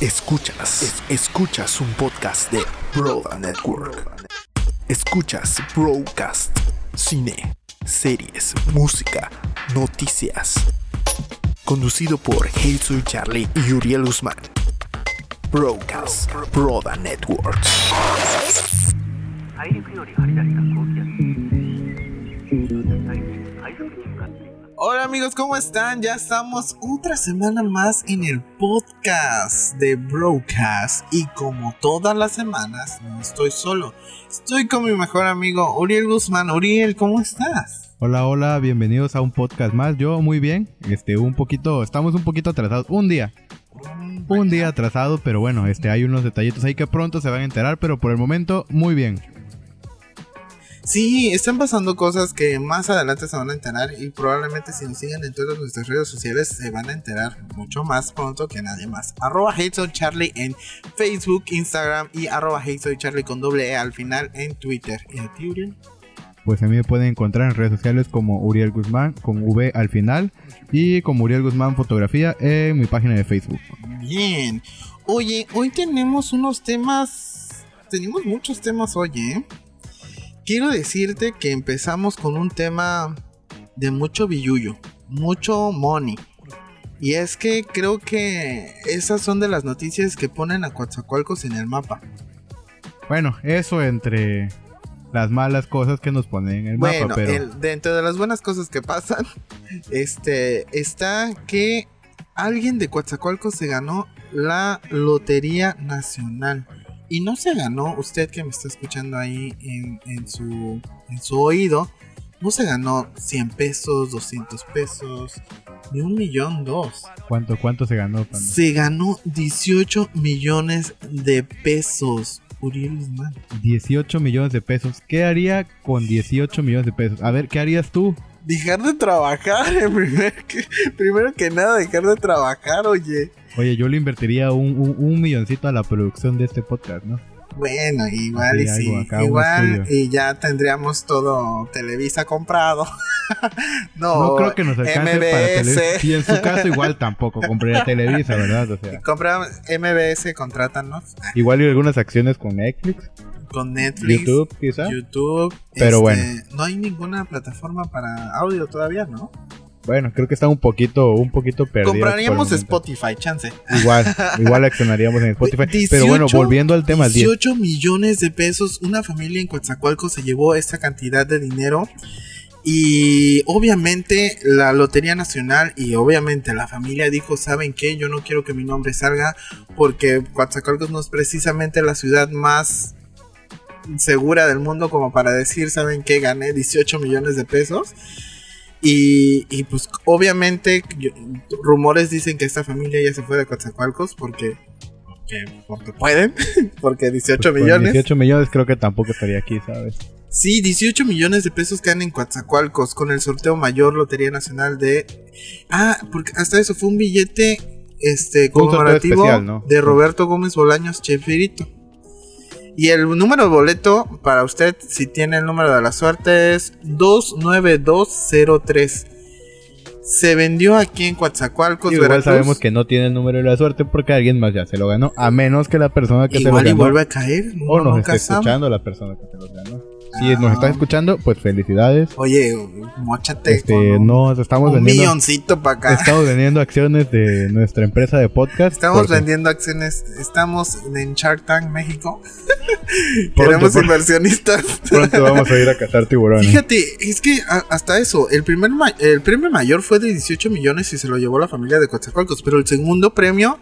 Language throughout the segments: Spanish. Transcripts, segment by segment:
Escuchas, es- escuchas un podcast de Broda Network. Escuchas Broadcast, cine, series, música, noticias. Conducido por Soy Charlie y Uriel Guzmán. Broadcast, Broda Network. Hola amigos, ¿cómo están? Ya estamos otra semana más en el podcast de Broadcast y como todas las semanas no estoy solo, estoy con mi mejor amigo Uriel Guzmán. Uriel, ¿cómo estás? Hola, hola, bienvenidos a un podcast más. Yo muy bien, este, un poquito, estamos un poquito atrasados, un día, un día atrasado, pero bueno, este, hay unos detallitos ahí que pronto se van a enterar, pero por el momento muy bien. Sí, están pasando cosas que más adelante se van a enterar y probablemente si nos siguen en todas nuestras redes sociales se van a enterar mucho más pronto que nadie más. Arroba Charlie en Facebook, Instagram y arroba Charlie con doble E al final en Twitter. ¿Y a ti, Uriel? Pues a mí me pueden encontrar en redes sociales como Uriel Guzmán con V al final y como Uriel Guzmán fotografía en mi página de Facebook. Bien. Oye, hoy tenemos unos temas. Tenemos muchos temas hoy, ¿eh? Quiero decirte que empezamos con un tema de mucho billuyo, mucho money. Y es que creo que esas son de las noticias que ponen a Coatzacoalcos en el mapa. Bueno, eso entre las malas cosas que nos ponen en el bueno, mapa, pero el- dentro de las buenas cosas que pasan, este, está que alguien de Coatzacoalcos se ganó la Lotería Nacional. Y no se ganó, usted que me está escuchando ahí en, en su, en su oído, no se ganó 100 pesos, 200 pesos, ni un millón, dos. ¿cuánto, cuánto se ganó? Panda? Se ganó 18 millones de pesos. Uriel Guzmán. 18 millones de pesos. ¿Qué haría con 18 millones de pesos? A ver, ¿qué harías tú? Dejar de trabajar, eh, primero que, primero que nada, dejar de trabajar, oye. Oye, yo le invertiría un, un, un milloncito a la producción de este podcast, ¿no? Bueno, igual y Sí, acá, igual y ya tendríamos todo Televisa comprado. no, No creo que nos alcance para MBS. Televisa. Y en su caso igual tampoco compraría Televisa, ¿verdad? O sea, Compra MBS, contrátanos igual y algunas acciones con Netflix, con Netflix, YouTube quizá. YouTube, Pero este, no hay ninguna plataforma para audio todavía, ¿no? Bueno, creo que está un poquito, un poquito perdido. Compraríamos Spotify, chance. Igual, igual accionaríamos en Spotify. 18 Pero bueno, volviendo al tema, 10. 18 millones de pesos. Una familia en Coatzacoalcos se llevó esta cantidad de dinero. Y obviamente la Lotería Nacional y obviamente la familia dijo, ¿saben qué? Yo no quiero que mi nombre salga porque Coatzacoalcos no es precisamente la ciudad más segura del mundo como para decir, ¿saben qué? Gané 18 millones de pesos. Y, y pues obviamente yo- rumores dicen que esta familia ya se fue de Coatzacoalcos porque, porque, porque pueden, porque 18 Pues millones. 18 millones creo que tampoco estaría aquí, ¿sabes? Sí, 18 millones de pesos caen en Coatzacoalcos con el sorteo mayor Lotería Nacional de... Ah, porque hasta eso fue un billete este, conmemorativo especial, ¿no? de Roberto Gómez Bolaños Chefirito. Y el número de boleto para usted, si tiene el número de la suerte, es 29203. Se vendió aquí en Coatzacoalcos, igual Veracruz. sabemos que no tiene el número de la suerte porque alguien más ya se lo ganó. A menos que la persona que Igual se y lo ganó vuelve a caer. o uno nos sabe. escuchando la persona que se lo ganó. Si nos está escuchando, pues felicidades. Oye, mochate Este, un, nos estamos un vendiendo, milloncito para acá. estamos vendiendo acciones de nuestra empresa de podcast. Estamos porque vendiendo acciones. Estamos en Shark Tank, México. Queremos inversionistas. Pronto vamos a ir a cazar tiburones. Fíjate, es que a- hasta eso, el primer el premio mayor fue de 18 millones y se lo llevó la familia de Coatzacoalcos, pero el segundo premio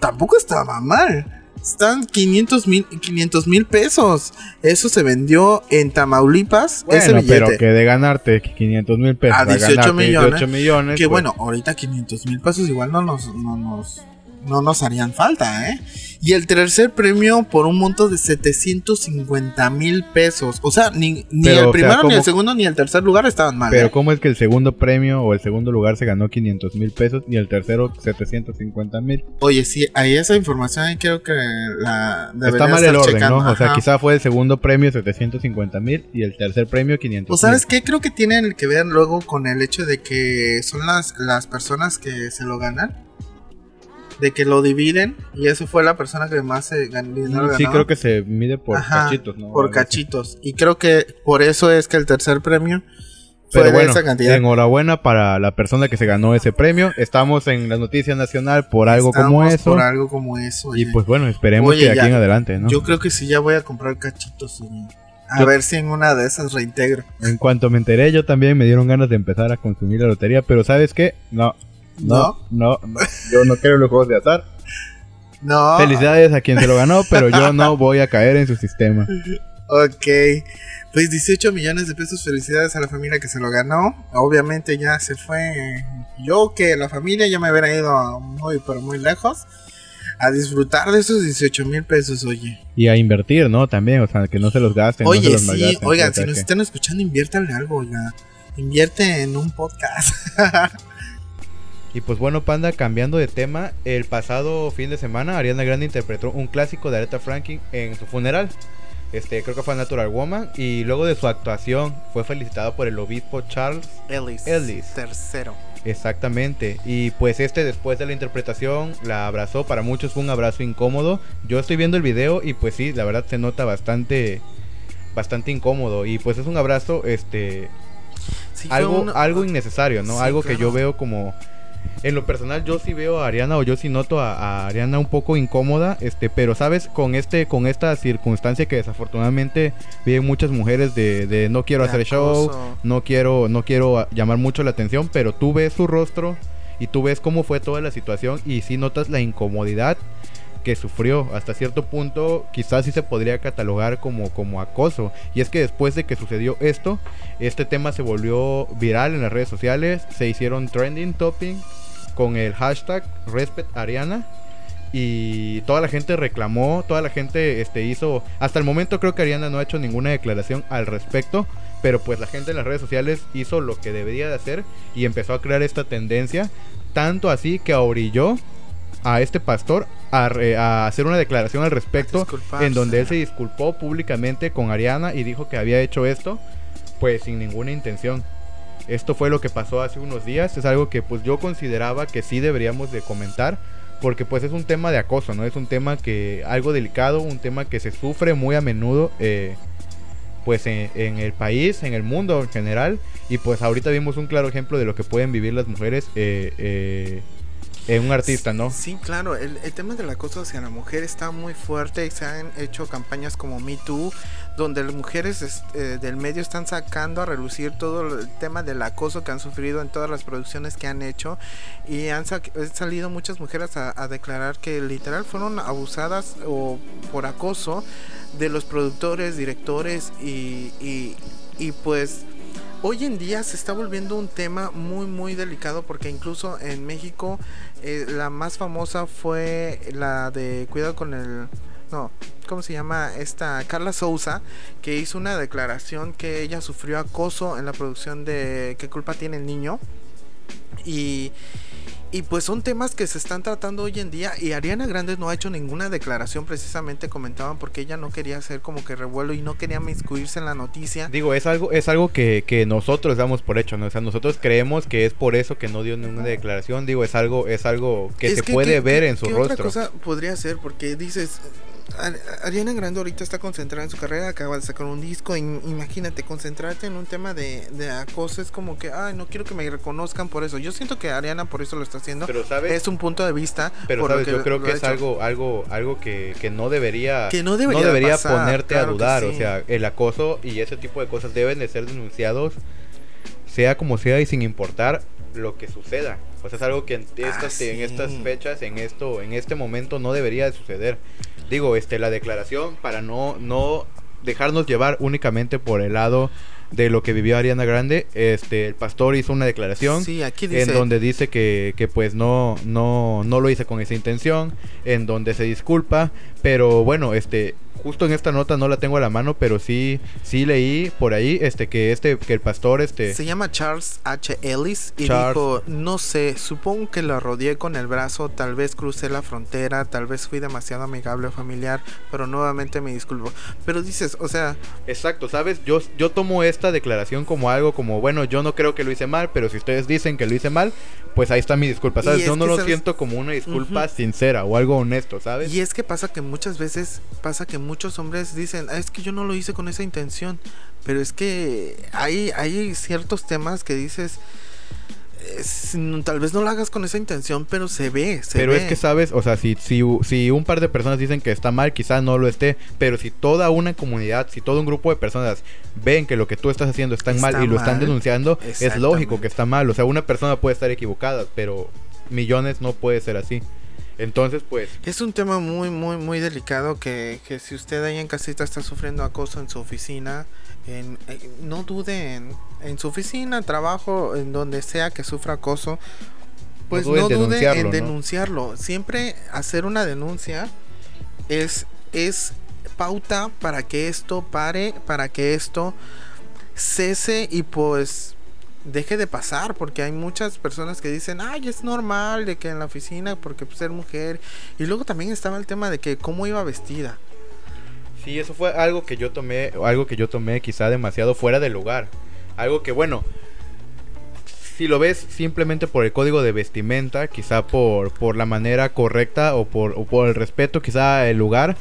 tampoco estaba mal. Están 500 mil 500 mil pesos. Eso se vendió en Tamaulipas. ese Bueno, pero billete. que de ganarte 500 mil pesos A 18 ganarte millones, 18 millones. Que pues, bueno, ahorita 500 mil pesos igual no nos, no, nos, no nos harían falta, ¿eh? Y el tercer premio por un monto de 750 mil pesos. O sea, ni, ni Pero, el o sea, primero, ni ¿cómo- el segundo, ni el tercer lugar estaban mal. Pero ¿eh? ¿cómo es que el segundo premio o el segundo lugar se ganó 500 mil pesos y el tercero 750 mil? Oye, sí, ahí esa información ahí creo que la Está mal el orden, checando. ¿no? O sea, Ajá. quizá fue el segundo premio 750 mil y el tercer premio 500 ¿O sabes qué? Creo que tienen que ver luego con el hecho de que son las, las personas que se lo ganan. De que lo dividen y eso fue la persona que más se gan- dinero Sí, ganó. creo que se mide por Ajá, cachitos, ¿no? por cachitos. Y creo que por eso es que el tercer premio fue Pero de bueno, esa cantidad. enhorabuena para la persona que se ganó ese premio. Estamos en la noticia nacional por algo como eso. Por algo como eso. Y pues bueno, esperemos Oye, que de aquí ya- en adelante, ¿no? Yo creo que sí ya voy a comprar cachitos. oye. A Yo- ver si en una de esas reintegro. En cuanto me enteré, yo también me dieron ganas de empezar a consumir la lotería, pero ¿sabes qué? No. No, no, no. Yo no en los juegos de azar. No. Felicidades a quien se lo ganó, pero yo no voy a caer en su sistema. Ok. Pues 18 millones de pesos. Felicidades a la familia que se lo ganó. Obviamente ya se fue. Yo que la familia ya me hubiera ido muy, pero muy lejos. A disfrutar de esos 18 mil pesos, oye. Y a invertir, ¿no? También, o sea, que no se los gasten. no se Oye, los sí, malgasten, oigan, si nos que- están escuchando, inviértanle algo, oiga. Invierte en un podcast. Y pues bueno, Panda, cambiando de tema, el pasado fin de semana Ariana Grande interpretó un clásico de Aretha Franklin en su funeral. Este, creo que fue Natural Woman. Y luego de su actuación fue felicitado por el obispo Charles. Ellis. Ellis. Tercero. Exactamente. Y pues este después de la interpretación la abrazó. Para muchos fue un abrazo incómodo. Yo estoy viendo el video y pues sí, la verdad se nota bastante bastante incómodo. Y pues es un abrazo, este, Sí, algo, algo innecesario, ¿no? Sí, algo que yo veo como en lo personal yo sí veo a Ariana o yo sí noto a, a Ariana un poco incómoda, este, pero sabes con este con esta circunstancia que desafortunadamente viven muchas mujeres de, de no quiero de hacer show, no quiero no quiero llamar mucho la atención, pero tú ves su rostro y tú ves cómo fue toda la situación y sí notas la incomodidad que sufrió hasta cierto punto quizás sí se podría catalogar como, como acoso. Y es que después de que sucedió esto este tema se volvió viral en las redes sociales se hicieron trending topping con el hashtag respect Ariana y toda la gente reclamó toda la gente este hizo hasta el momento creo que Ariana no ha hecho ninguna declaración al respecto pero pues la gente en las redes sociales hizo lo que debería de hacer y empezó a crear esta tendencia tanto así que orilló a este pastor a, re- a hacer una declaración al respecto en donde él se disculpó públicamente con Ariana y dijo que había hecho esto pues sin ninguna intención. Esto fue lo que pasó hace unos días, es algo que pues yo consideraba que sí deberíamos de comentar porque pues es un tema de acoso, ¿no? Es un tema que algo delicado, un tema que se sufre muy a menudo eh, pues en, en el país, en el mundo en general y pues ahorita vimos un claro ejemplo de lo que pueden vivir las mujeres eh, eh, un artista, ¿no? Sí, claro, el, el tema del acoso hacia la mujer está muy fuerte y se han hecho campañas como Me Too, donde las mujeres es- eh, del medio están sacando a relucir todo el tema del acoso que han sufrido en todas las producciones que han hecho y han salido muchas mujeres a, a declarar que literal fueron abusadas o por acoso de los productores, directores y, y, y pues hoy en día se está volviendo un tema muy muy delicado porque incluso en México eh, la más famosa fue la de cuidado con el no cómo se llama esta Carla Souza que hizo una declaración que ella sufrió acoso en la producción de qué culpa tiene el niño y y pues son temas que se están tratando hoy en día y Ariana Grande no ha hecho ninguna declaración precisamente comentaban porque ella no quería hacer como que revuelo y no quería miscuirse en la noticia Digo, es algo, es algo que, que nosotros damos por hecho, ¿no? O sea, nosotros creemos que es por eso que no dio ninguna declaración. Digo, es algo, es algo que Es se que, puede ¿qué- ver en su qué rostro. otra cosa podría ser? Porque dices, Ariana Grande ahorita está concentrada en su carrera, acaba de sacar un disco. im- imagínate, concentrarte en un tema de, de acoso es como que, ay, no quiero que me reconozcan por eso. Yo siento que Ariana por eso lo está haciendo. Pero sabes, es un punto de vista. pero por sabes, yo creo que es hecho. algo, algo, algo que, que no debería, Que no debería pasar, ponerte claro a dudar. sí. O sea, el acoso y ese tipo de cosas deben de ser denunciados, sea como sea y sin importar lo que suceda. Sea, es algo que en estas, Ah, sí. en estas fechas, en esto, en este momento no debería de suceder. Digo, este, la declaración para no, no dejarnos llevar únicamente por el lado de lo que vivió Ariana Grande, este, el pastor hizo una declaración Sí, aquí dice. en donde dice que, que pues no, no, no lo hice con esa intención, en donde se disculpa, pero bueno, este, justo en esta nota no la tengo a la mano, pero sí, sí leí por ahí, este, que este, que el pastor, este, Se llama Charles H. Ellis y Charles. dijo, no sé, supongo que lo rodeé con el brazo, tal vez crucé la frontera, tal vez fui demasiado amigable o familiar, pero nuevamente me disculpo. Pero dices, o sea, Exacto, ¿sabes? Yo, yo tomo esta declaración como algo como, bueno, yo no creo que lo hice mal, pero si ustedes dicen que lo hice mal, pues ahí está mi disculpa, ¿sabes? Yo no lo ¿sabes? siento como una disculpa Ujú. sincera o algo honesto, ¿sabes? y es que pasa que muchas veces, pasa que muchos hombres dicen, "Ah, es que yo no lo hice con esa intención, pero es que hay, hay ciertos temas que dices, es- tal vez no lo hagas con esa intención, pero se ve, se Pero ve. es que, ¿sabes? O sea, si, si, si un par de personas dicen que está mal, quizás no lo esté. Pero si toda una comunidad, si todo un grupo de personas ven que lo que tú estás haciendo está, Está mal y lo están denunciando, es lógico que está mal. O sea, una persona puede estar equivocada, pero millones no puede ser así. Entonces, pues, Es un tema muy, muy, muy delicado que, que si usted ahí en casita está sufriendo acoso en su oficina, en, eh, no dude en, en su oficina, trabajo, en donde sea que sufra acoso, pues dude no, dude denunciarlo, en ¿no? denunciarlo. Siempre hacer una denuncia es, es pauta para que esto pare, para que esto cese y pues deje de pasar porque hay muchas personas que dicen ay es normal de que en la oficina porque pues, ser mujer y luego también estaba el tema de que cómo iba vestida sí, eso fue algo que yo tomé, algo que yo tomé quizá demasiado fuera de lugar. Algo que, bueno, si lo ves simplemente por el código de vestimenta, quizá por, por la manera correcta o por, o por el respeto, quizá el lugar,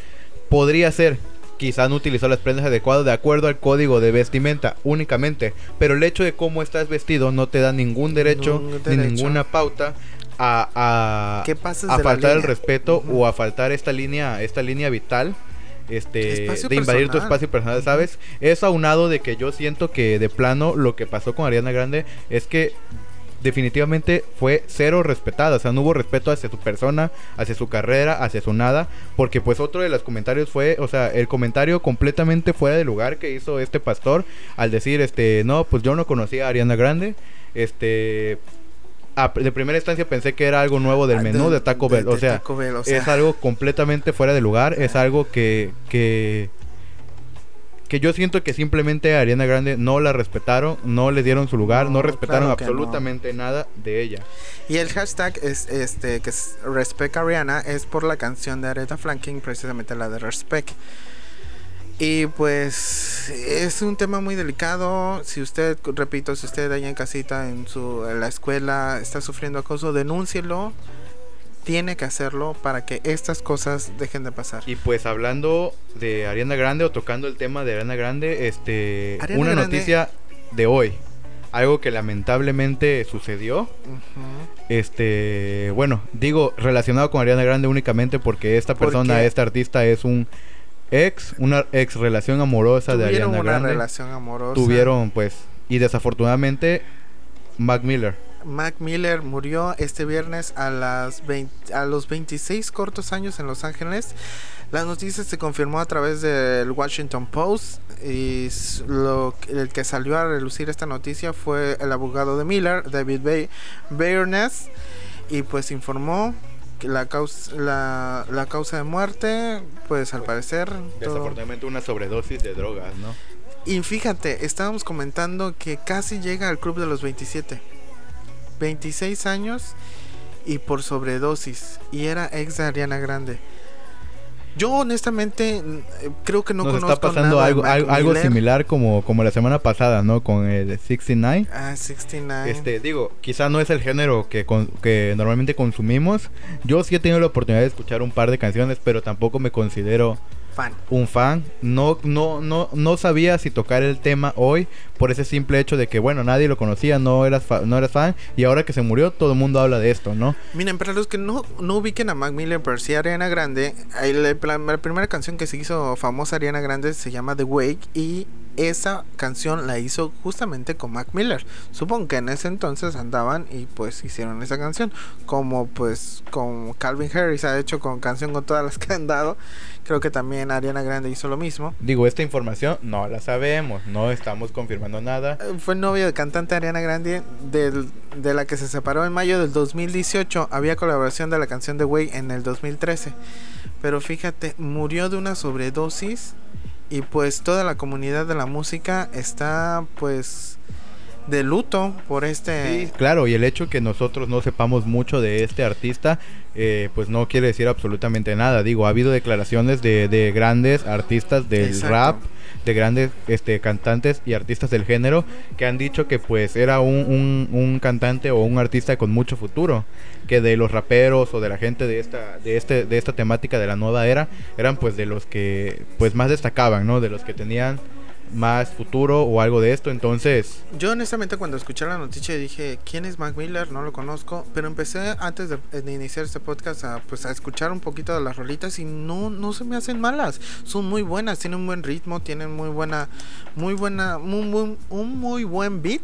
podría ser. Quizá no utilizó las prendas adecuadas de acuerdo al código de vestimenta únicamente. Pero el hecho de cómo estás vestido no te da ningún derecho ni derecho. ninguna pauta a, a, a faltar el respeto o a faltar esta línea, esta línea vital este Espacio de invadir tu espacio personal, ¿sabes? Eso aunado de que yo siento que de plano lo que pasó con Ariana Grande es que definitivamente fue cero respetada, o sea, no hubo respeto hacia su persona, hacia su carrera, hacia su nada, porque pues otro de los comentarios fue, o sea, el comentario completamente fuera de lugar que hizo este pastor al decir, este, no, pues yo no conocía a Ariana Grande, este, a- de primera instancia pensé que era algo nuevo del Ah, menú de, Taco Bell, o sea, Taco Bell, o sea, es algo completamente fuera de lugar, es algo que, que, que yo siento que simplemente a Ariana Grande no la respetaron, no le dieron su lugar, no, No, respetaron claro que no. absolutamente nada de ella. y el hashtag es este que es Respect Ariana es por la canción de Aretha Franklin precisamente la de Respect y pues es un tema muy delicado. Si usted, repito, si usted allá en casita, en su en la escuela, está sufriendo acoso, denúncielo. Tiene que hacerlo para que estas cosas dejen de pasar. Y pues hablando de Ariana Grande o tocando el tema de Ariana Grande, este, Ariana una Grande- noticia de hoy, algo que lamentablemente sucedió, este, bueno, digo relacionado con Ariana Grande únicamente porque esta ¿Por persona, este artista es un ex, una ex relación amorosa de Ariana una Grande. relación amorosa. Tuvieron pues y desafortunadamente Mac Miller Mac Miller murió este viernes a, las 20 a los 26 cortos años en Los Ángeles. La noticia se confirmó a través del Washington Post y lo, el que salió a relucir esta noticia fue el abogado de Miller, David Bay Bayerness, y pues informó que la causa, la, la causa de muerte, pues al parecer... todo- desafortunadamente una sobredosis de drogas, ¿no? y fíjate, estábamos comentando que casi llega al club de los 27. 26 años y por sobredosis. Y era ex de Ariana Grande. Yo honestamente eh, creo que no Nos conozco está pasando nada algo, algo, similar como, como la semana pasada, ¿no? Con el 69. Ah, 69. Este, digo, quizá no es el género que, con- que normalmente consumimos. Yo sí he tenido la oportunidad de escuchar un par de canciones, pero tampoco me considero fan. un fan. No, no, no, no sabía si tocar el tema hoy por ese simple hecho de que, bueno, nadie lo conocía, no eras, fa- no eras fan. Y ahora que se murió, todo el mundo habla de esto, ¿no? Miren, para los que no, no ubiquen a Mac Miller, pero sí a Ariana Grande, la- la primera canción que se hizo famosa Ariana Grande se llama The Wake y esa canción la hizo justamente con Mac Miller. Supongo que en ese entonces andaban y pues hicieron esa canción. Como pues con Calvin Harris ha hecho con canción con todas las que han dado. Creo que también Ariana Grande hizo lo mismo. Digo, esta información no la sabemos, no estamos confirmando nada. Eh, Fue novia del cantante Ariana Grande, del- de la que se separó en mayo del 2018. Había colaboración de la canción de Way en el 2013. Pero fíjate, murió de una sobredosis y pues toda la comunidad de la música está pues de luto por este... Sí, claro, y el hecho que nosotros no sepamos mucho de este artista, eh, pues no quiere decir absolutamente nada. Digo, ha habido declaraciones de, de grandes artistas del Exacto. rap, de grandes este, cantantes y artistas del género, que han dicho que pues era un, un- cantante o un artista con mucho futuro, que de los raperos o de la gente de esta, de este, de esta temática de la nueva era, eran pues de los que pues más destacaban, ¿no? De los que tenían más futuro o algo de esto, entonces... Yo honestamente cuando escuché la noticia dije, ¿quién es Mac Miller? No lo conozco, pero empecé antes de, iniciar este podcast a, pues, a escuchar un poquito de las rolitas y no, no se me hacen malas, son muy buenas, tienen un buen ritmo, tienen muy buena, muy buena, un muy buen beat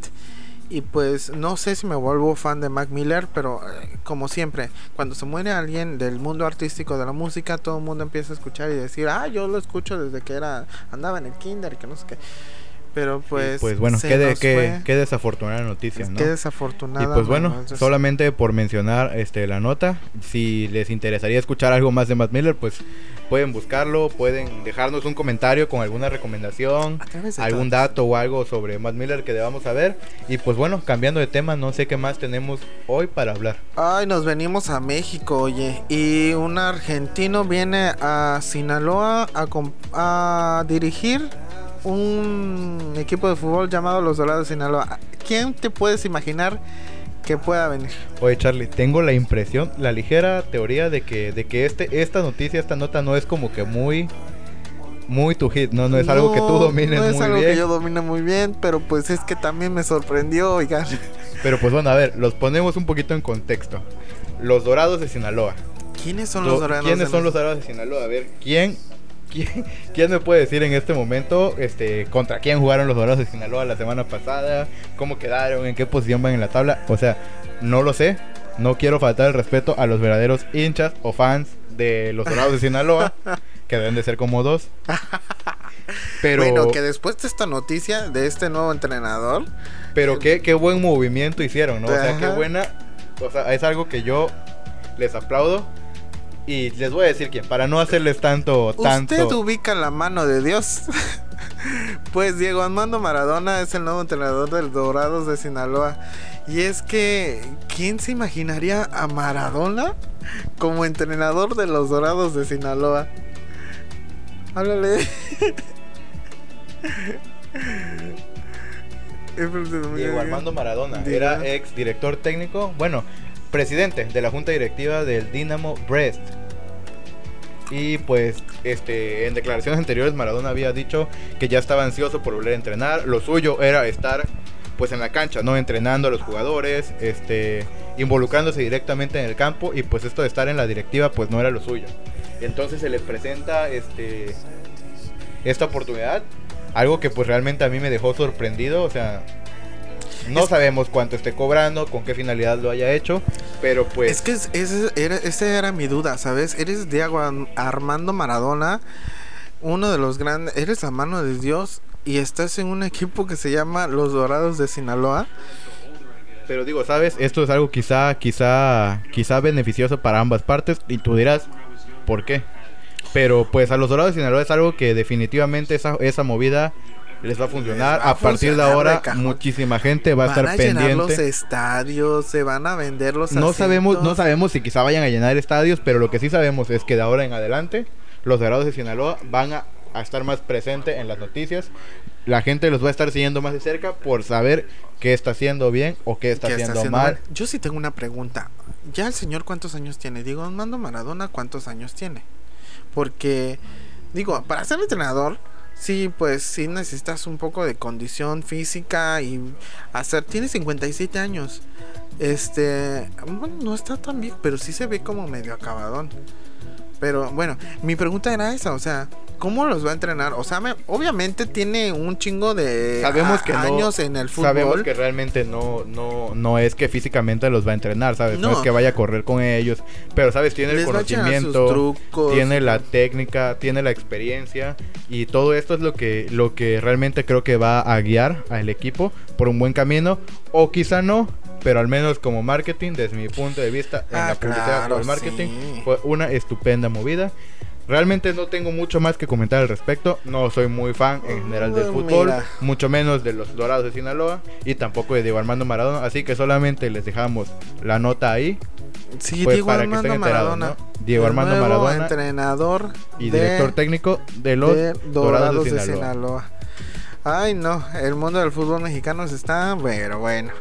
y pues no sé si me vuelvo fan de Mac Miller, pero eh, como siempre, cuando se muere alguien del mundo artístico de la música, todo el mundo empieza a escuchar y decir, ah, yo lo escucho desde que era, andaba en el kinder y que no sé qué. Pero pues, pues bueno, qué, de- nos qué- fue. qué desafortunada noticia, ¿no? Qué desafortunada. Y pues bueno, entonces- solamente por mencionar este la nota, si les interesaría escuchar algo más de Matt Miller, pues pueden buscarlo, pueden dejarnos un comentario con alguna recomendación, algún dato o algo sobre Matt Miller que debamos saber. Y pues bueno, cambiando de tema, no sé qué más tenemos hoy para hablar. Ay, nos venimos a México, oye. Y un argentino viene a Sinaloa a dirigir un equipo de fútbol llamado Los Dorados de Sinaloa. ¿Quién te puedes imaginar que pueda venir? Oye Charlie, tengo la impresión, la ligera teoría de que, de que este, esta noticia, esta nota no es como que muy, muy tu hit, no, no es algo que tú No, domines No es muy algo bien. que yo domino muy bien, pero pues es que también me sorprendió, oigan. Pero pues bueno, a ver, los ponemos un poquito en contexto. Los Dorados de Sinaloa. ¿Quiénes son Do- los Dorados? ¿Quiénes de son los? Dorados de Sinaloa? A ver, ¿quién, quién, quién me puede decir en este momento este, contra quién jugaron los Dorados de Sinaloa la semana pasada? ¿Cómo quedaron? ¿En qué posición van en la tabla? O sea, no lo sé. No quiero faltar el respeto a los verdaderos hinchas o fans de los Dorados de Sinaloa, que deben de ser como dos. Pero, Bueno, que después de esta noticia de este nuevo entrenador, pero qué, qué buen movimiento hicieron, ¿no? O sea, qué buena. O sea, es algo que yo les aplaudo. Y les voy a decir quién, para no hacerles tanto, tanto. Usted ubica la mano de Dios. pues Diego Armando Maradona es el nuevo entrenador del Dorados de Sinaloa. Y es que, ¿quién se imaginaría a Maradona como entrenador de los Dorados de Sinaloa? Háblale. Diego Armando Maradona Diego. era ex director técnico, bueno, presidente de la junta directiva del Dinamo Brest. Y pues, este, en declaraciones anteriores Maradona había dicho que ya estaba ansioso por volver a entrenar. Lo suyo era estar, pues, en la cancha, no entrenando a los jugadores, este, involucrándose directamente en el campo. Y pues esto de estar en la directiva, pues, no era lo suyo. Entonces se les presenta, este, esta oportunidad, algo que pues realmente a mí me dejó sorprendido, o sea, no Es- sabemos cuánto esté cobrando, con qué finalidad lo haya hecho, pero pues Es que es- ese era, esa era mi duda, ¿sabes? Eres Diego Ar- Armando Maradona, uno de los grandes, eres la mano de Dios y estás en un equipo que se llama Los Dorados de Sinaloa. Pero digo, ¿sabes? Esto es algo quizá, quizá, quizá beneficioso para ambas partes. Y tú dirás, ¿por qué? Pero pues a los Dorados de Sinaloa es algo que definitivamente esa, esa movida les va a funcionar. Va a a partir de ahora, de muchísima gente va a van estar a llenar los pendiente. estadios, se van a vender los No sabemos, no sabemos si quizá vayan a llenar estadios, pero lo que sí sabemos es que de ahora en adelante los Dorados de Sinaloa van a, a estar más presentes en las noticias. La gente los va a estar siguiendo más de cerca por saber qué está haciendo bien o qué está, ¿Qué haciendo, mal. Yo sí tengo una pregunta. ¿Ya el señor cuántos años tiene? Digo, Armando Maradona, ¿cuántos años tiene? Porque, digo, para ser entrenador, sí, pues sí necesitas un poco de condición física y hacer. Tiene 57 años. Este, bueno, no está tan viejo, pero sí se ve como medio acabadón. Pero bueno, mi pregunta era esa, o sea, ¿cómo los va a entrenar? O sea, me- obviamente tiene un chingo de Sabemos que no- años en el fútbol. Sabemos que realmente no, no, no es que físicamente los va a entrenar, ¿sabes? No, No. es que vaya a correr con ellos, pero, ¿sabes? Tiene el Les conocimiento, trucos. tiene la técnica, tiene la experiencia y todo esto es lo que, lo que realmente creo que va a guiar al equipo por un buen camino o quizá no. Pero al menos como marketing, desde mi punto de vista, en Ah, la publicidad claro, o el marketing, sí. fue una estupenda movida. Realmente no tengo mucho más que comentar al respecto. No soy muy fan en general del fútbol, mira. mucho menos de los Dorados de Sinaloa y tampoco de Diego Armando Maradona. Así que solamente les dejamos la nota ahí Sí, Pues, Diego para que Armando estén enterados, Maradona. ¿no? Diego Armando nuevo Maradona entrenador y de- director técnico de los de Dorados, de Sinaloa. Sinaloa. Ay, no, el mundo del fútbol mexicano se está, pero bueno.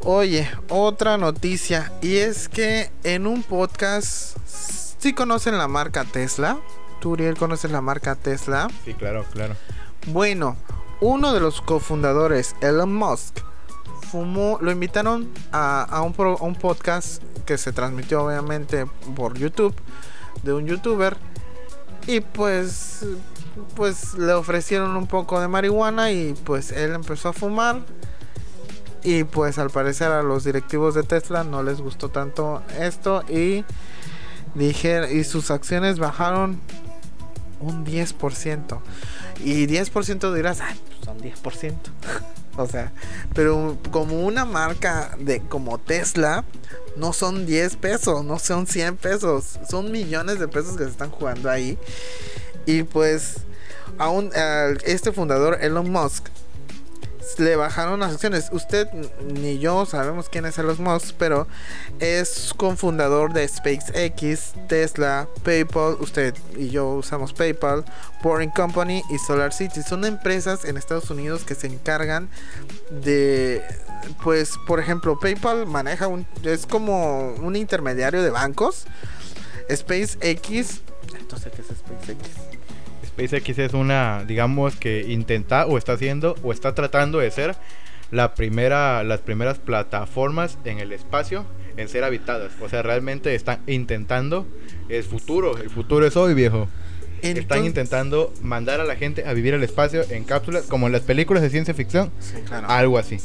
Oye, otra noticia y es que en un podcast si conocen la marca Tesla. ¿Tú, Uriel, conoces la marca Tesla? Sí, claro, claro. Bueno, uno de los cofundadores, Elon Musk, fumó, lo invitaron a, a un, pro- a un podcast que se transmitió obviamente por YouTube de un youtuber y pues pues le ofrecieron un poco de marihuana y pues él empezó a fumar y pues al parecer a los directivos de Tesla no les gustó tanto esto y dijeron y sus acciones bajaron un 10%. Y 10% dirás, "Ay, pues son 10%. o sea, pero como una marca de como Tesla, no son 10 pesos, no son 100 pesos, son millones de pesos que se están jugando ahí. Y pues, aún al- este fundador, Elon Musk, le bajaron las acciones. Usted ni yo sabemos quién es Elon Musk, pero es cofundador de SpaceX, Tesla, PayPal. Usted y yo usamos PayPal, Boring Company y Solar City. Son empresas en Estados Unidos que se encargan de, pues, por ejemplo, PayPal maneja un, es como un intermediario de bancos. SpaceX, sé qué es SpaceX. SpaceX es una, digamos que intenta o está haciendo o está tratando de ser la primera, las primeras plataformas en el espacio en ser habitadas. O sea, realmente están intentando el futuro. El futuro es hoy, viejo. Están intentando mandar a la gente a vivir el espacio en cápsulas, como en las películas de ciencia ficción, Sí, claro. algo así.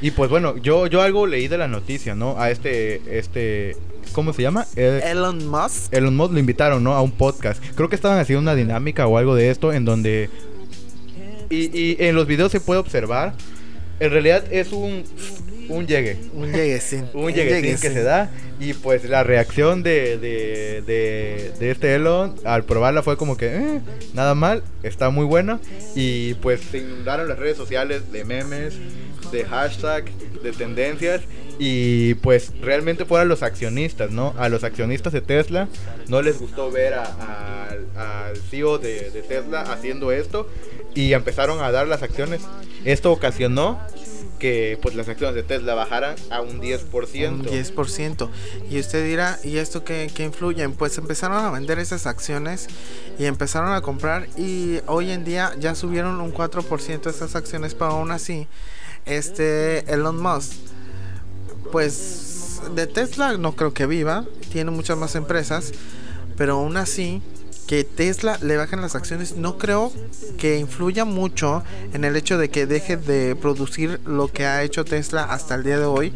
Y pues bueno, yo, yo algo leí de la noticia, ¿no? A este, este, ¿cómo se llama? Eh, Elon Musk. Elon Musk lo invitaron, ¿no? A un podcast. Creo que estaban haciendo una dinámica o algo de esto en donde... Y, y en los videos se puede observar, en realidad es un, un llegue. Un lleguecín. Un lleguecín que se da. Y pues la reacción de, de, de, de este Elon al probarla fue como que, "Eh, nada mal, está muy buena. Y pues se inundaron las redes sociales de memes, de hashtag, de tendencias. Y pues realmente fueron los accionistas, ¿no? A los accionistas de Tesla no les gustó ver al CEO de, de Tesla haciendo esto. Y empezaron a dar las acciones. Esto ocasionó que pues las acciones de Tesla bajaran a un 10%. Un 10%. Y usted dirá, ¿y esto qué, qué influyen? Pues empezaron a vender esas acciones y empezaron a comprar y hoy en día ya subieron un 4% esas acciones, pero aún así, este Elon Musk, pues de Tesla no creo que viva, tiene muchas más empresas, pero aún así que Tesla le bajen las acciones no creo que influya mucho en el hecho de que deje de producir lo que ha hecho Tesla hasta el día de hoy.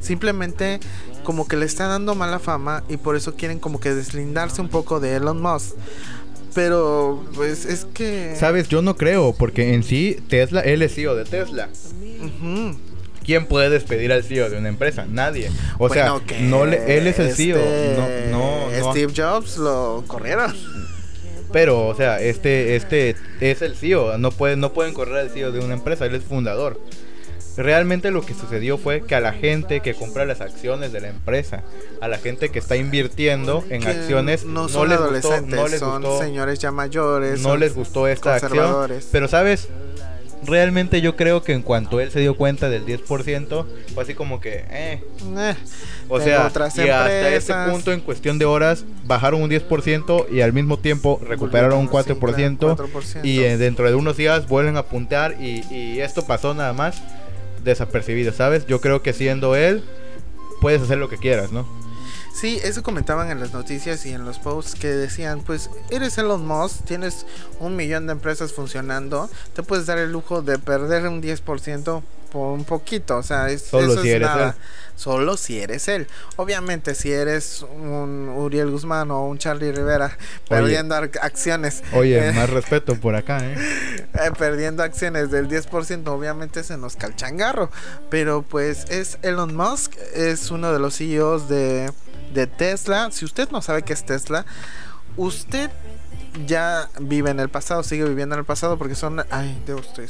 Simplemente como que le está dando mala fama y por eso quieren como que deslindarse un poco de Elon Musk. Pero pues es que... Sabes, yo no creo, porque en sí Tesla, él es CEO de Tesla. ¿Quién puede despedir al CEO de una empresa? Nadie. O Bueno, sea, que no le, él es el CEO. este, No, no, no. Steve Jobs lo corrieron. Pero, o sea, este, este es el CEO. No, puede, no pueden correr al CEO de una empresa. Él es fundador. Realmente lo que sucedió fue que a la gente que compra las acciones de la empresa, a la gente que está invirtiendo en Que acciones, no no, son les gustó, adolescentes, no les son gustó, señores ya mayores. no les gustó esta acción. Pero sabes, realmente yo creo que en cuanto él se dio cuenta del 10%, fue así como que, eh. Eh, O sea, otras y hasta empresas. punto en cuestión de horas bajaron un 10% y al mismo tiempo recuperaron un Sí, 4%, claro, 4%. y eh, dentro de unos días vuelven a apuntar y, y esto pasó nada más desapercibido, ¿sabes? Yo creo que siendo él puedes hacer lo que quieras, ¿no? Sí, eso comentaban en las noticias y en los posts que decían, pues eres Elon Musk, tienes un millón de empresas funcionando, te puedes dar el lujo de perder un 10% por un poquito, o sea, es, Solo eso si es eres nada. él. Solo si eres él. Obviamente, si eres un Uriel Guzmán o un Charlie Rivera perdiendo acciones, Oye, eh, más respeto por acá, ¿eh? eh, perdiendo acciones del 10%, obviamente se nos calchangarro. Pero pues es Elon Musk, es uno de los CEOs de, de Tesla. Si usted no sabe qué es Tesla, usted ya vive en el pasado, sigue viviendo en el pasado porque son, ay, de usted,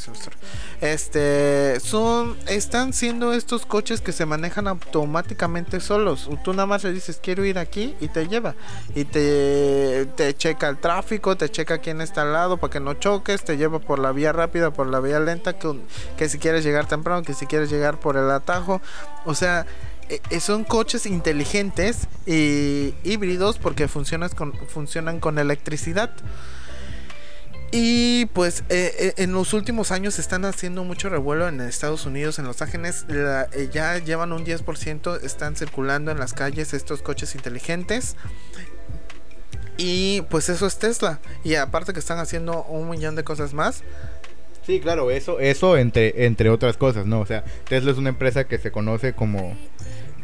este, son, están siendo estos coches que se manejan automáticamente solos. Tú nada más le dices quiero ir aquí y te lleva y te, te checa el tráfico, te checa quién está al lado para que no choques, te lleva por la vía rápida, por la vía lenta, que, que si quieres llegar temprano, que si quieres llegar por el atajo, o sea son coches inteligentes y híbridos porque funcionan con, funcionan con electricidad. Y pues eh, eh, en los últimos años están haciendo mucho revuelo en Estados Unidos, en Los Ángeles. ya llevan un 10%, están circulando en las calles estos coches inteligentes. Y pues eso es Tesla. Y aparte que están haciendo un millón de cosas más. Sí, claro, eso, eso entre, entre otras cosas, ¿no? O sea, Tesla es una empresa que se conoce como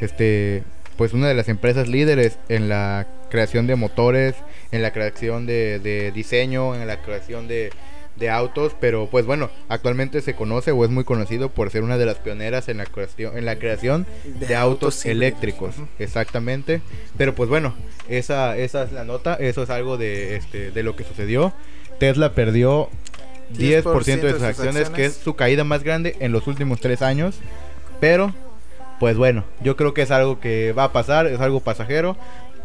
este pues una de las empresas líderes en la creación de motores, en la creación de, diseño, en la creación de, autos, pero pues bueno, actualmente se conoce o es muy conocido por ser una de las pioneras en la creación, en la creación de, autos, eléctricos, exactamente. Pero pues bueno, esa, esa es la nota, eso es algo de, este, de lo que sucedió. Tesla perdió 10%, de sus acciones, que es su caída más grande en los últimos tres años, pero pues bueno, yo creo que es algo que va a pasar, es algo pasajero.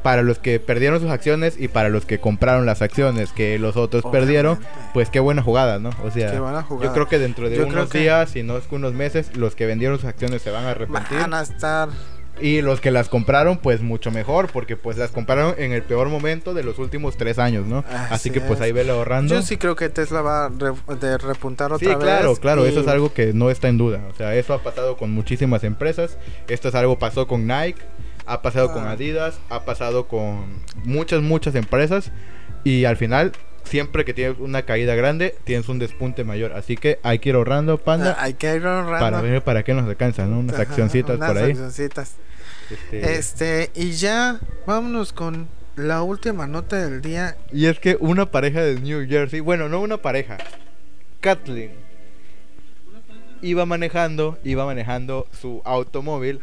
Para los que perdieron sus acciones y para los que compraron las acciones que los otros perdieron, pues qué buena jugada, ¿no? O sea, yo creo que dentro de unos días, si no es que unos meses, los que vendieron sus acciones se van a arrepentir. Van a estar y los que las compraron, pues mucho mejor, porque pues las compraron en el peor momento de los últimos tres años, ¿no? Así, que pues ahí vele ahorrando. Yo sí creo que Tesla va a de repuntar otra sí, vez. claro, claro, eso es algo que no está en duda. O sea, eso ha pasado con muchísimas empresas. Esto es algo pasó con Nike, ha pasado con ah. Adidas, ha pasado con muchas, muchas empresas. Y al final siempre que tienes una caída grande, tienes un despunte mayor. Así que hay que ir ahorrando, panda. hay que ir ahorrando. Para ver para qué nos alcanzan, ¿no? Unas accioncitas por ahí. Accioncitas. Este... este, y ya vámonos con la última nota del día. Y es que una pareja de New Jersey, bueno, no una pareja, Kathleen, iba manejando, iba manejando su automóvil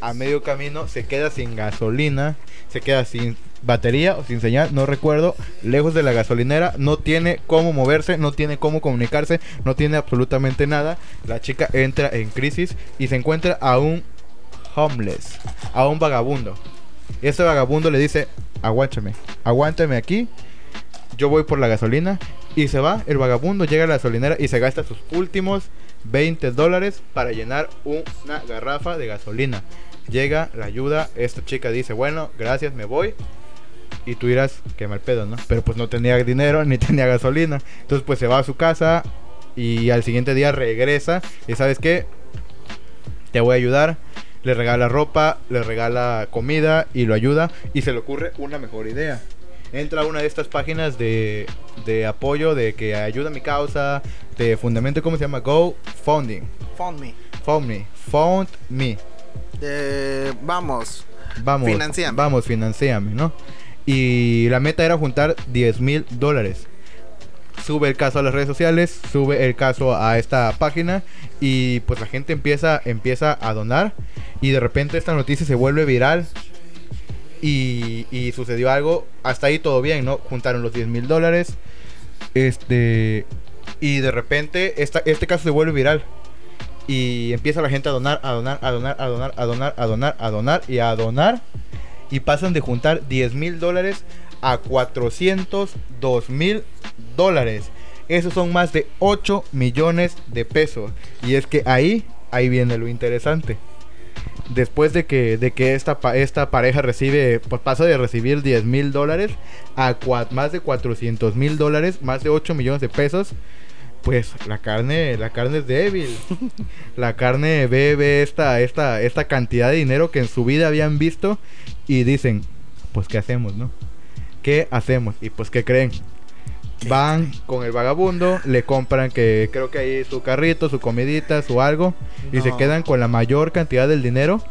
a medio camino, se queda sin gasolina, se queda sin batería o sin señal, no recuerdo, lejos de la gasolinera, no tiene cómo moverse, no tiene cómo comunicarse, no tiene absolutamente nada. La chica entra en crisis y se encuentra a un homeless, a un vagabundo. Ese vagabundo le dice, aguántame, aguántame aquí, yo voy por la gasolina. Y se va, el vagabundo llega a la gasolinera y se gasta sus últimos 20 dólares para llenar una garrafa de gasolina. Llega la ayuda, esta chica dice, bueno, gracias, me voy. Y tú dirás, qué mal pedo, ¿no? Pero pues no tenía dinero ni tenía gasolina. Entonces pues se va a su casa y al siguiente día regresa. Y sabes qué, te voy a ayudar le regala ropa, le regala comida y lo ayuda y se le ocurre una mejor idea. Entra a una de estas páginas de, de apoyo, de que ayuda a mi causa, de fundamento, ¿cómo se llama? Go Funding. Fund me. Fund me. Fund me. vamos. Vamos. Financiame. Vamos, financiame, ¿no? Y la meta era juntar 10 mil dólares sube el caso a las redes sociales, sube el caso a esta página y pues la gente empieza, empieza a donar y de repente esta noticia se vuelve viral y, sucedió algo, hasta ahí todo bien, ¿no? Juntaron los 10 mil dólares, este, y de repente esta, este caso se vuelve viral y empieza la gente a donar, a donar, a donar, a donar, a donar, a donar, a donar y a donar y pasan de juntar 10 mil dólares a 402 mil dólares. Esos son más de 8 millones de pesos. Y es que ahí, ahí viene lo interesante. Después de que, de que esta, esta pareja recibe, pues pasa de recibir 10 mil dólares a más de 400 mil dólares, más de 8 millones de pesos, pues la carne, la carne es débil. la carne ve, esta, esta, esta cantidad de dinero que en su vida habían visto y dicen, pues ¿qué hacemos, no? ¿Qué hacemos? Y pues ¿qué creen? Van con el vagabundo, le compran que creo que hay su carrito, su comidita, su algo, y se quedan con la mayor cantidad del dinero.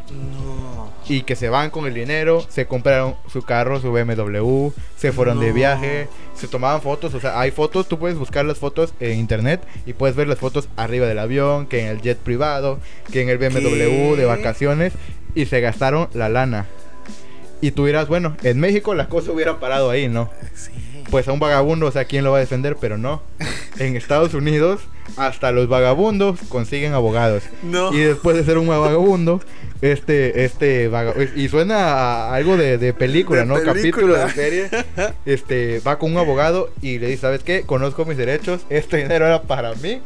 Y que se van con el dinero, se compraron su carro, su BMW, se fueron de viaje, se tomaban fotos, o sea, hay fotos, tú puedes buscar las fotos en internet y puedes ver las fotos arriba del avión, que en el jet privado, que en el BMW de vacaciones, y se gastaron la lana Y tú dirás, bueno, en México la cosa hubiera parado ahí, ¿no? Sí. Pues a un vagabundo, o sea, ¿quién lo va a defender? Pero no. En Estados Unidos, hasta los vagabundos consiguen abogados. No. Y después de ser un vagabundo, este, este vaga- y suena a algo de, de película, De ¿no? película. Capítulo de serie. Este, va con un abogado y le dice, ¿sabes qué? Conozco mis derechos, este dinero era para mí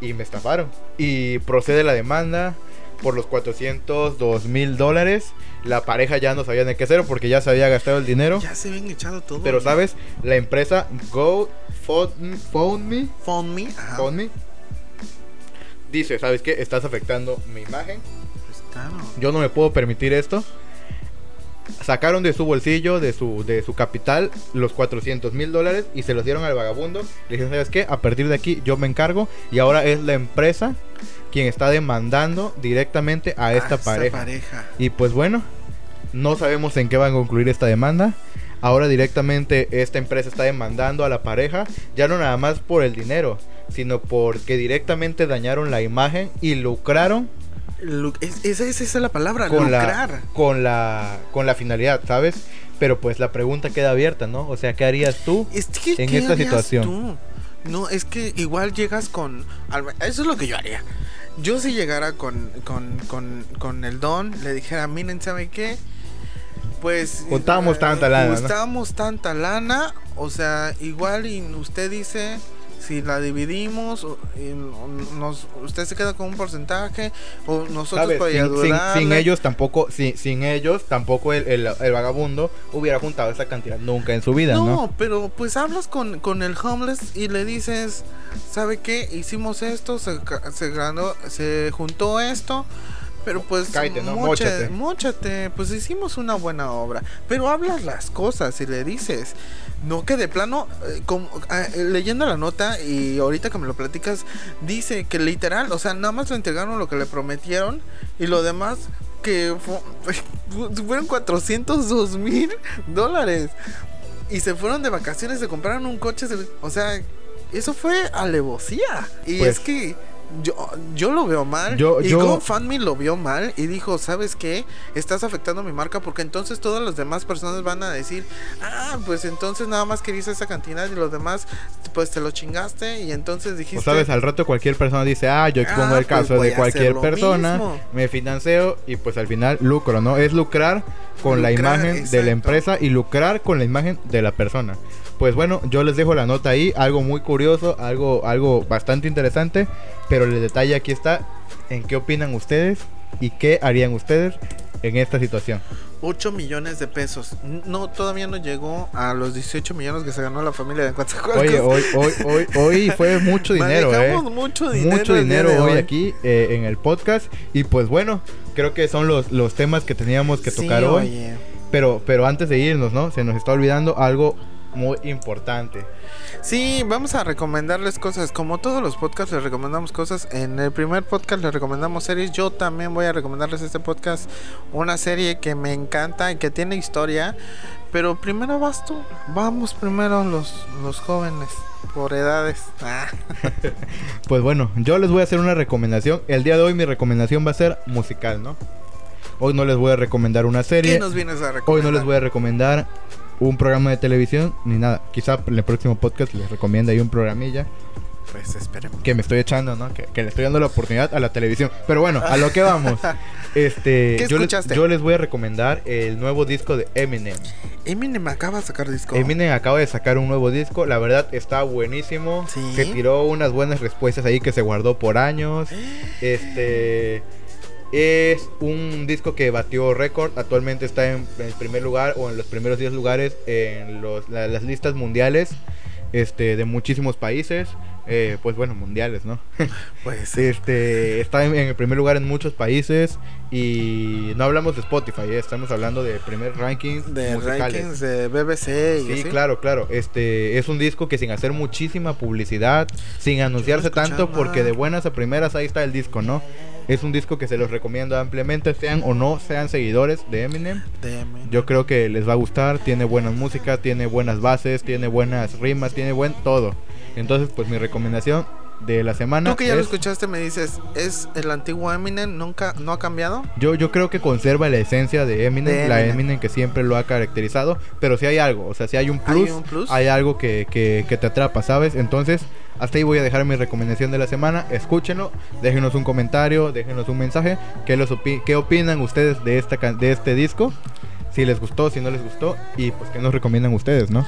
y me estafaron. Y procede la demanda por los 402 mil dólares. La pareja ya no sabía de qué hacer porque ya se había gastado el dinero. Ya se habían echado todo. Pero, ¿sabes? La empresa Go Phone, Phone Me Phone me. Ajá. Phone Me dice, ¿sabes qué? Estás afectando mi imagen. Pues claro. Yo no me puedo permitir esto. Sacaron de su bolsillo, de su, de su capital, los 400 mil dólares y se los dieron al vagabundo. Le dijeron, ¿sabes qué? A partir de aquí yo me encargo. Y ahora es la empresa quien está demandando directamente a esta pareja. pareja. Y pues bueno, no sabemos en qué va a concluir esta demanda. Ahora directamente esta empresa está demandando a la pareja, ya no nada más por el dinero, sino porque directamente dañaron la imagen y lucraron Lu- es- esa, esa es la palabra, con la, lucrar. con la con la finalidad, ¿sabes? Pero pues la pregunta queda abierta, ¿no? O sea, ¿qué harías tú? Es que, en ¿qué esta situación? tú? No, es que igual llegas con... Eso es lo que yo haría. Yo si llegara con, con, con, con el don, le dijera, miren, ¿sabe qué? Pues... Juntamos eh, tanta lana, ¿no? Juntamos tanta lana, o sea, igual y usted dice... Si la dividimos, nos, usted se queda con un porcentaje, o nosotros para Sin, sin- ellos tampoco, sin, sin ellos tampoco el, el- el vagabundo hubiera juntado esa cantidad nunca en su vida, ¿no? No, pero pues hablas con, con el homeless y le dices, ¿sabe qué? Hicimos esto, se, se ganó, se juntó esto, pero pues Cáete, ¿no? pues hicimos una buena obra. Pero hablas las cosas y le dices, no que de plano, eh, como, ah, eh, leyendo la nota y ahorita que me lo platicas, dice que literal, o sea, nada más le entregaron lo que le prometieron y lo demás que fu- fueron 402 mil dólares. Y se fueron de vacaciones, se compraron un coche. se- o sea, eso fue alevosía. Y Pues- es que yo, yo lo veo mal. Yo- y yo- GoFundMe lo vio mal y dijo, ¿sabes qué? Estás afectando mi marca porque entonces todas las demás personas van a decir, ah, pues entonces nada más querías esa cantidad y los demás pues te lo chingaste y entonces dijiste... O sabes, al rato cualquier persona dice, ah, yo expongo Ah, el pues caso de cualquier persona, mismo. me financio y pues al final lucro, ¿no? Es lucrar con la imagen de la empresa y lucrar con la imagen de la persona. Pues bueno, yo les dejo la nota ahí, algo muy curioso, algo, algo bastante interesante, pero el detalle aquí está en qué opinan ustedes y qué harían ustedes en esta situación. 8 millones de pesos. No, todavía no llegó a los 18 millones que se ganó la familia de Coatzacoalcos. Oye, hoy, hoy, hoy, hoy fue mucho dinero, ¿eh? Mucho dinero. mucho dinero hoy aquí eh, en el podcast y pues bueno creo que son los, los temas que teníamos que Sí, tocar hoy oye. pero pero antes de irnos no se nos está olvidando algo muy importante Sí, vamos a recomendarles cosas. Como todos los podcasts, les recomendamos cosas. En el primer podcast les recomendamos series. Yo también voy a recomendarles este podcast. Una serie que me encanta y que tiene historia. Pero primero vas tú. Vamos primero los, los jóvenes. Por edades. Ah. pues bueno yo les voy a hacer una recomendación el día de hoy mi recomendación va a ser musical no hoy no les voy a recomendar una ¿Qué serie nos vienes a recomendar? hoy no les voy a recomendar un programa de televisión ni nada quizá en el próximo podcast les recomienda ahí un programilla Pues esperemos. que me estoy echando, ¿no? Que, que le estoy dando la oportunidad a la televisión. Pero bueno, a lo que vamos. Este, ¿Qué yo, les, escuchaste? yo les voy a recomendar el nuevo disco de Eminem. Eminem acaba de sacar disco. Eminem acaba de sacar un nuevo disco, la verdad está buenísimo. Sí. Se tiró unas buenas respuestas ahí que se guardó por años. Este es un disco que batió récord, actualmente está en, en el primer lugar o en los primeros 10 lugares en los- la- las listas mundiales este, de muchísimos países. Eh, pues bueno, mundiales, ¿no? Pues Este está en, en el primer lugar en muchos países y no hablamos de Spotify, eh, estamos hablando de primer rankings de musicales. rankings de BBC y Sí, así. claro, claro. Este es un disco que sin hacer muchísima publicidad, sin anunciarse tanto, porque de buenas a primeras ahí está el disco, ¿no? Es un disco que se los recomiendo ampliamente, sean o no sean seguidores de Eminem. De Eminem. Yo creo que les va a gustar, tiene buena música, tiene buenas bases, tiene buenas rimas, tiene buen todo. Entonces, pues mi recomendación, de la semana. Tú que ya lo es- escuchaste me dices, ¿es el antiguo Eminem? ¿Nunca, no ha cambiado? Yo, yo creo que conserva la esencia de Eminem, De la Eminem. Eminem que siempre lo ha caracterizado, pero si hay algo, o sea, si hay un plus, ¿Hay un plus? hay algo que, que- que te atrapa, ¿sabes? Entonces, hasta ahí voy a dejar mi recomendación de la semana, escúchenlo, déjenos un comentario, déjenos un mensaje, ¿qué, los opi- qué opinan ustedes de, esta, de este disco? Si les gustó, si no les gustó, y pues qué nos recomiendan ustedes, ¿no?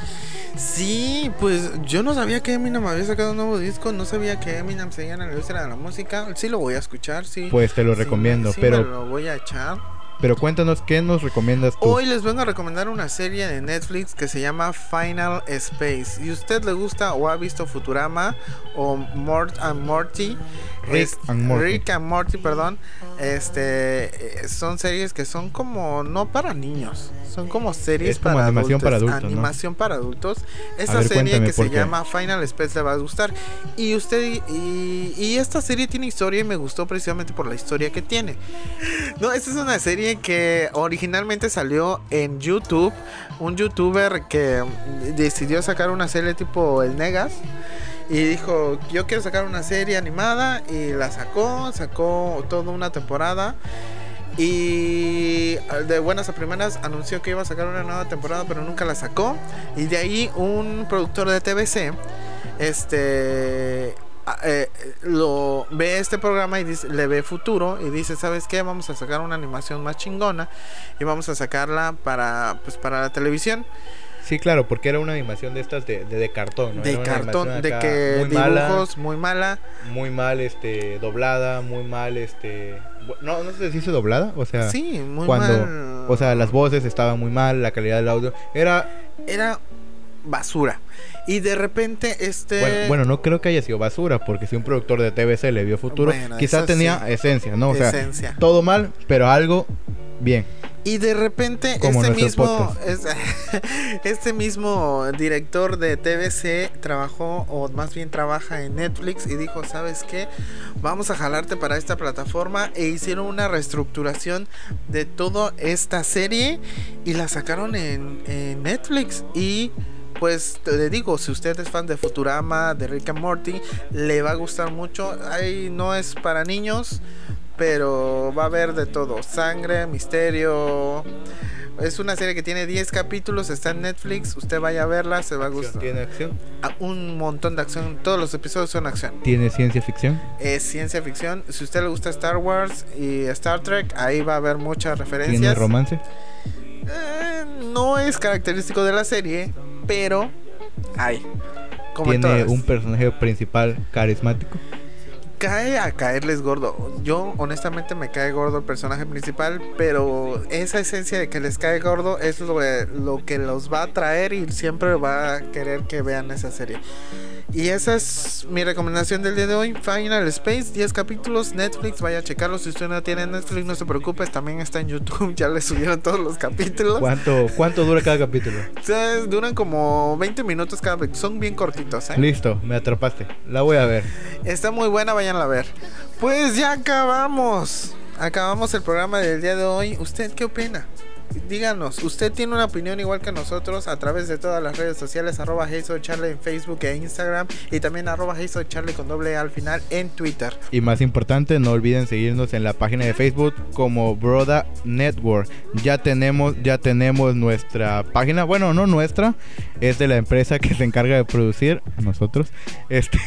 Sí, pues yo no sabía que Eminem había sacado un nuevo disco, no sabía que Eminem seguía en la industria de la música. Sí lo voy a escuchar, sí. Pues te lo Sí recomiendo, sí pero, me lo voy a echar. Pero cuéntanos, ¿qué nos recomiendas tú? Hoy les vengo a recomendar una serie de Netflix que se llama Final Space. Y usted le gusta o ha visto Futurama o Mort and Morty, Rick es- and Morty. Rick and Morty, perdón. Este eh, son series que son como no para niños, son como series Es como para animación adultos, para adultos, ¿no? Animación para adultos. Esta ver, serie que se qué. llama Final Space le va a gustar. Y usted y, y esta serie tiene historia y me gustó precisamente por la historia que tiene. No, esta es una serie que originalmente salió en YouTube. Un youtuber que decidió sacar una serie tipo El Negas. Y dijo, yo quiero sacar una serie animada. Y la sacó, sacó toda una temporada. Y de buenas a primeras anunció que iba a sacar una nueva temporada, pero nunca la sacó. Y de ahí un productor de TBC, este, eh, lo ve este programa y dice, le ve futuro y dice, ¿sabes qué? Vamos a sacar una animación más chingona y vamos a sacarla para, pues, para la televisión. Sí, claro, porque era una animación de estas de, de, de cartón, ¿no? de Era cartón, de que muy mala, dibujos muy mala. muy mal este doblada, muy mal este no no sé si dice doblada, o sea, Sí, muy cuando mal. o sea, las voces estaban muy mal, la calidad del audio era era basura. Y de repente este bueno, bueno, no creo que haya sido basura, porque si un productor de TBC le vio futuro, Bueno, quizá eso tenía sí. esencia, ¿no? O sea, esencia. todo mal, pero algo bien. Y de repente Como este mismo es- este mismo director de TBC trabajó o más bien trabaja en Netflix y dijo, "¿Sabes qué? Vamos a jalarte para esta plataforma" e hicieron una reestructuración de toda esta serie y la sacaron en, en Netflix y pues te digo, si usted es fan de Futurama, de Rick and Morty, le va a gustar mucho. Ahí no es para niños, pero va a haber de todo, sangre, misterio. Es una serie que tiene 10 capítulos, está en Netflix, usted vaya a verla, se va a gustar. Tiene acción, Ah, Un montón de acción, todos los episodios son acción. tiene ciencia ficción. Es ciencia ficción, si a usted le gusta Star Wars y Star Trek, ahí va a haber muchas Tiene referencias. romance. Eh, no es característico de la serie, pero hay. Como en Tiene todas. un personaje principal carismático. Cae a caerles gordo. Yo honestamente me cae gordo el personaje principal, pero esa esencia de que les cae gordo es lo, lo que los va a atraer y siempre va a querer que vean esa serie. Y esa es mi recomendación del día de hoy. Final Space, 10 capítulos, Netflix, vaya a checarlo. Si usted no tiene Netflix, no se preocupe, también está en YouTube, ya le subieron todos los capítulos. ¿Cuánto, ¿Cuánto dura cada capítulo? Duran como 20 minutos cada son bien cortitos, ¿eh? Listo, me atrapaste. La voy a ver. Está muy buena, vayan a ver. Pues ya acabamos. Acabamos el programa del día de hoy. ¿Usted qué opina? Díganos, ¿usted tiene una opinión igual que nosotros a través de todas las redes sociales? Arroba Charlie en Facebook e Instagram y también arroba Charlie con doble A al final en Twitter. Y más importante, no olviden seguirnos en la página de Facebook como Broda Network. Ya tenemos, ya tenemos nuestra página. Bueno, no nuestra, es de la empresa que se encarga de producir nosotros. Este.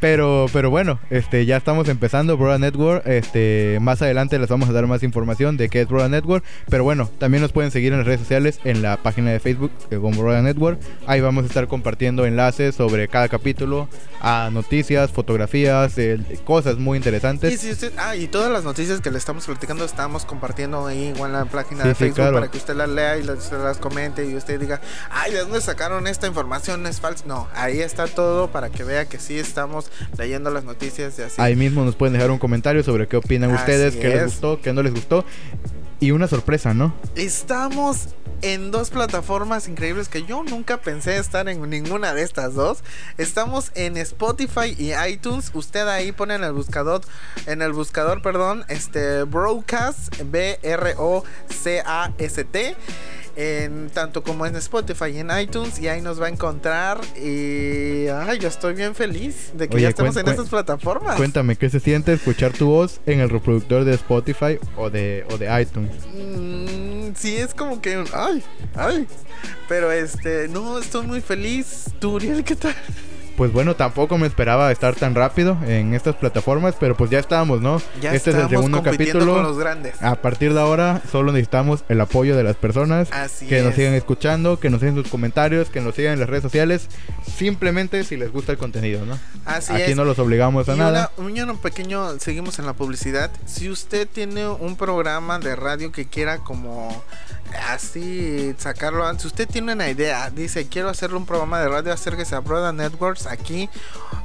Pero, pero bueno, este, ya estamos empezando Broda Network. Este, más adelante les vamos a dar más información de qué es Broda Network. Pero bueno, también nos pueden seguir en las redes sociales, en la página de Facebook eh, como Broda Network. Ahí vamos a estar compartiendo enlaces sobre cada capítulo, a noticias, fotografías, eh, cosas muy Y interesantes. si usted, ah, y todas las noticias que le estamos platicando estamos compartiendo ahí igual en la página Sí, de sí, Facebook claro. para que usted las lea y las, usted las comente y usted diga, ay, ¿de dónde sacaron esta información? Es falsa. No, ahí está todo para que vea que sí estamos leyendo las noticias y así. Ahí mismo nos pueden dejar un comentario sobre qué opinan Así ustedes, qué les es. gustó, qué no les gustó. Y una sorpresa, ¿no? Estamos en dos plataformas increíbles que yo nunca pensé estar en ninguna de estas dos. Estamos en Spotify y iTunes. Usted ahí pone en el buscador, en el buscador, perdón, este Broadcast B R O C A S T. en tanto como en Spotify y en iTunes y ahí nos va a encontrar y ay, yo estoy bien feliz de que Oye, ya estemos en estas plataformas. Cuéntame, ¿qué se siente escuchar tu voz en el reproductor de Spotify o de, o de iTunes? Mm, sí, es como que ay, ay. Pero este, no, estoy muy feliz. ¿Tú, Uriel, qué tal? Pues bueno, tampoco me esperaba estar tan rápido en estas plataformas, pero pues ya estábamos, ¿no? Ya este es el estamos segundo capítulo. con los grandes. A partir de ahora solo necesitamos el apoyo de las personas Así que nos sigan escuchando, que nos sigan sus comentarios, que nos sigan en las redes sociales, simplemente si les gusta el contenido, ¿no? Así Aquí es. no los obligamos a Y nada. una- un pequeño, seguimos en la publicidad. Si usted tiene un programa de radio que quiera como así sacarlo antes, si usted tiene una idea, dice quiero hacerle un programa de radio, acérquese a Broda Networks, aquí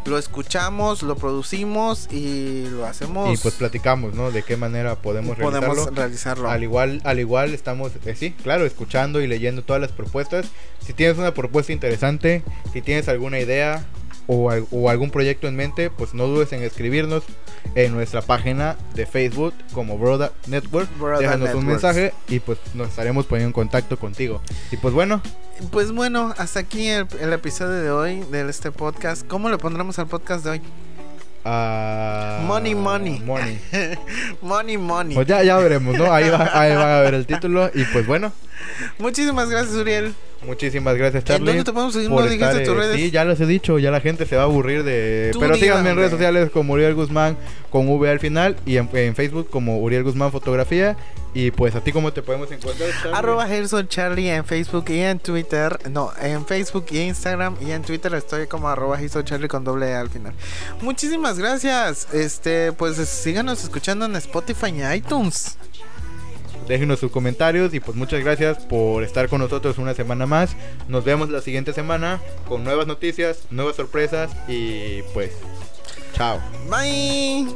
lo escuchamos, lo producimos y lo hacemos. Y pues platicamos, ¿no? De qué manera podemos, podemos realizarlo. realizarlo. Al igual, al igual estamos, eh, sí, claro, escuchando y leyendo todas las propuestas. Si tienes una propuesta interesante, si tienes alguna idea o, o algún proyecto en mente, pues no dudes en escribirnos en nuestra página de Facebook como Broda Network. Broda Déjanos un mensaje y pues nos estaremos poniendo en contacto contigo. Y pues bueno, Pues bueno, hasta aquí el, el episodio de hoy de este podcast. ¿Cómo le pondremos al podcast de hoy? ah, Money, money. Money. money, money. Pues ya, ya veremos, ¿no? Ahí, va, ahí van a ver el título. Y pues bueno, Muchísimas gracias, Uriel. Muchísimas gracias, ¿En Charlie. dónde te podemos seguir? por No dijiste estar, tus redes. Sí, ya les he dicho, ya la gente se va a aburrir de... Tú Pero diga, síganme en redes sociales como Uriel Guzmán con V al final y en, en Facebook como Uriel Guzmán Fotografía. Y pues a ti cómo te podemos encontrar. Charlie? Arroba Gerson Charlie en Facebook y en Twitter. No, en Facebook y Instagram y en Twitter estoy como arroba Gerson Charlie con doble E al final. Muchísimas gracias. Este, pues síganos escuchando en Spotify y iTunes. Déjenos sus comentarios y pues muchas gracias por estar con nosotros una semana más. Nos vemos la siguiente semana con nuevas noticias, nuevas sorpresas y pues chao. Bye.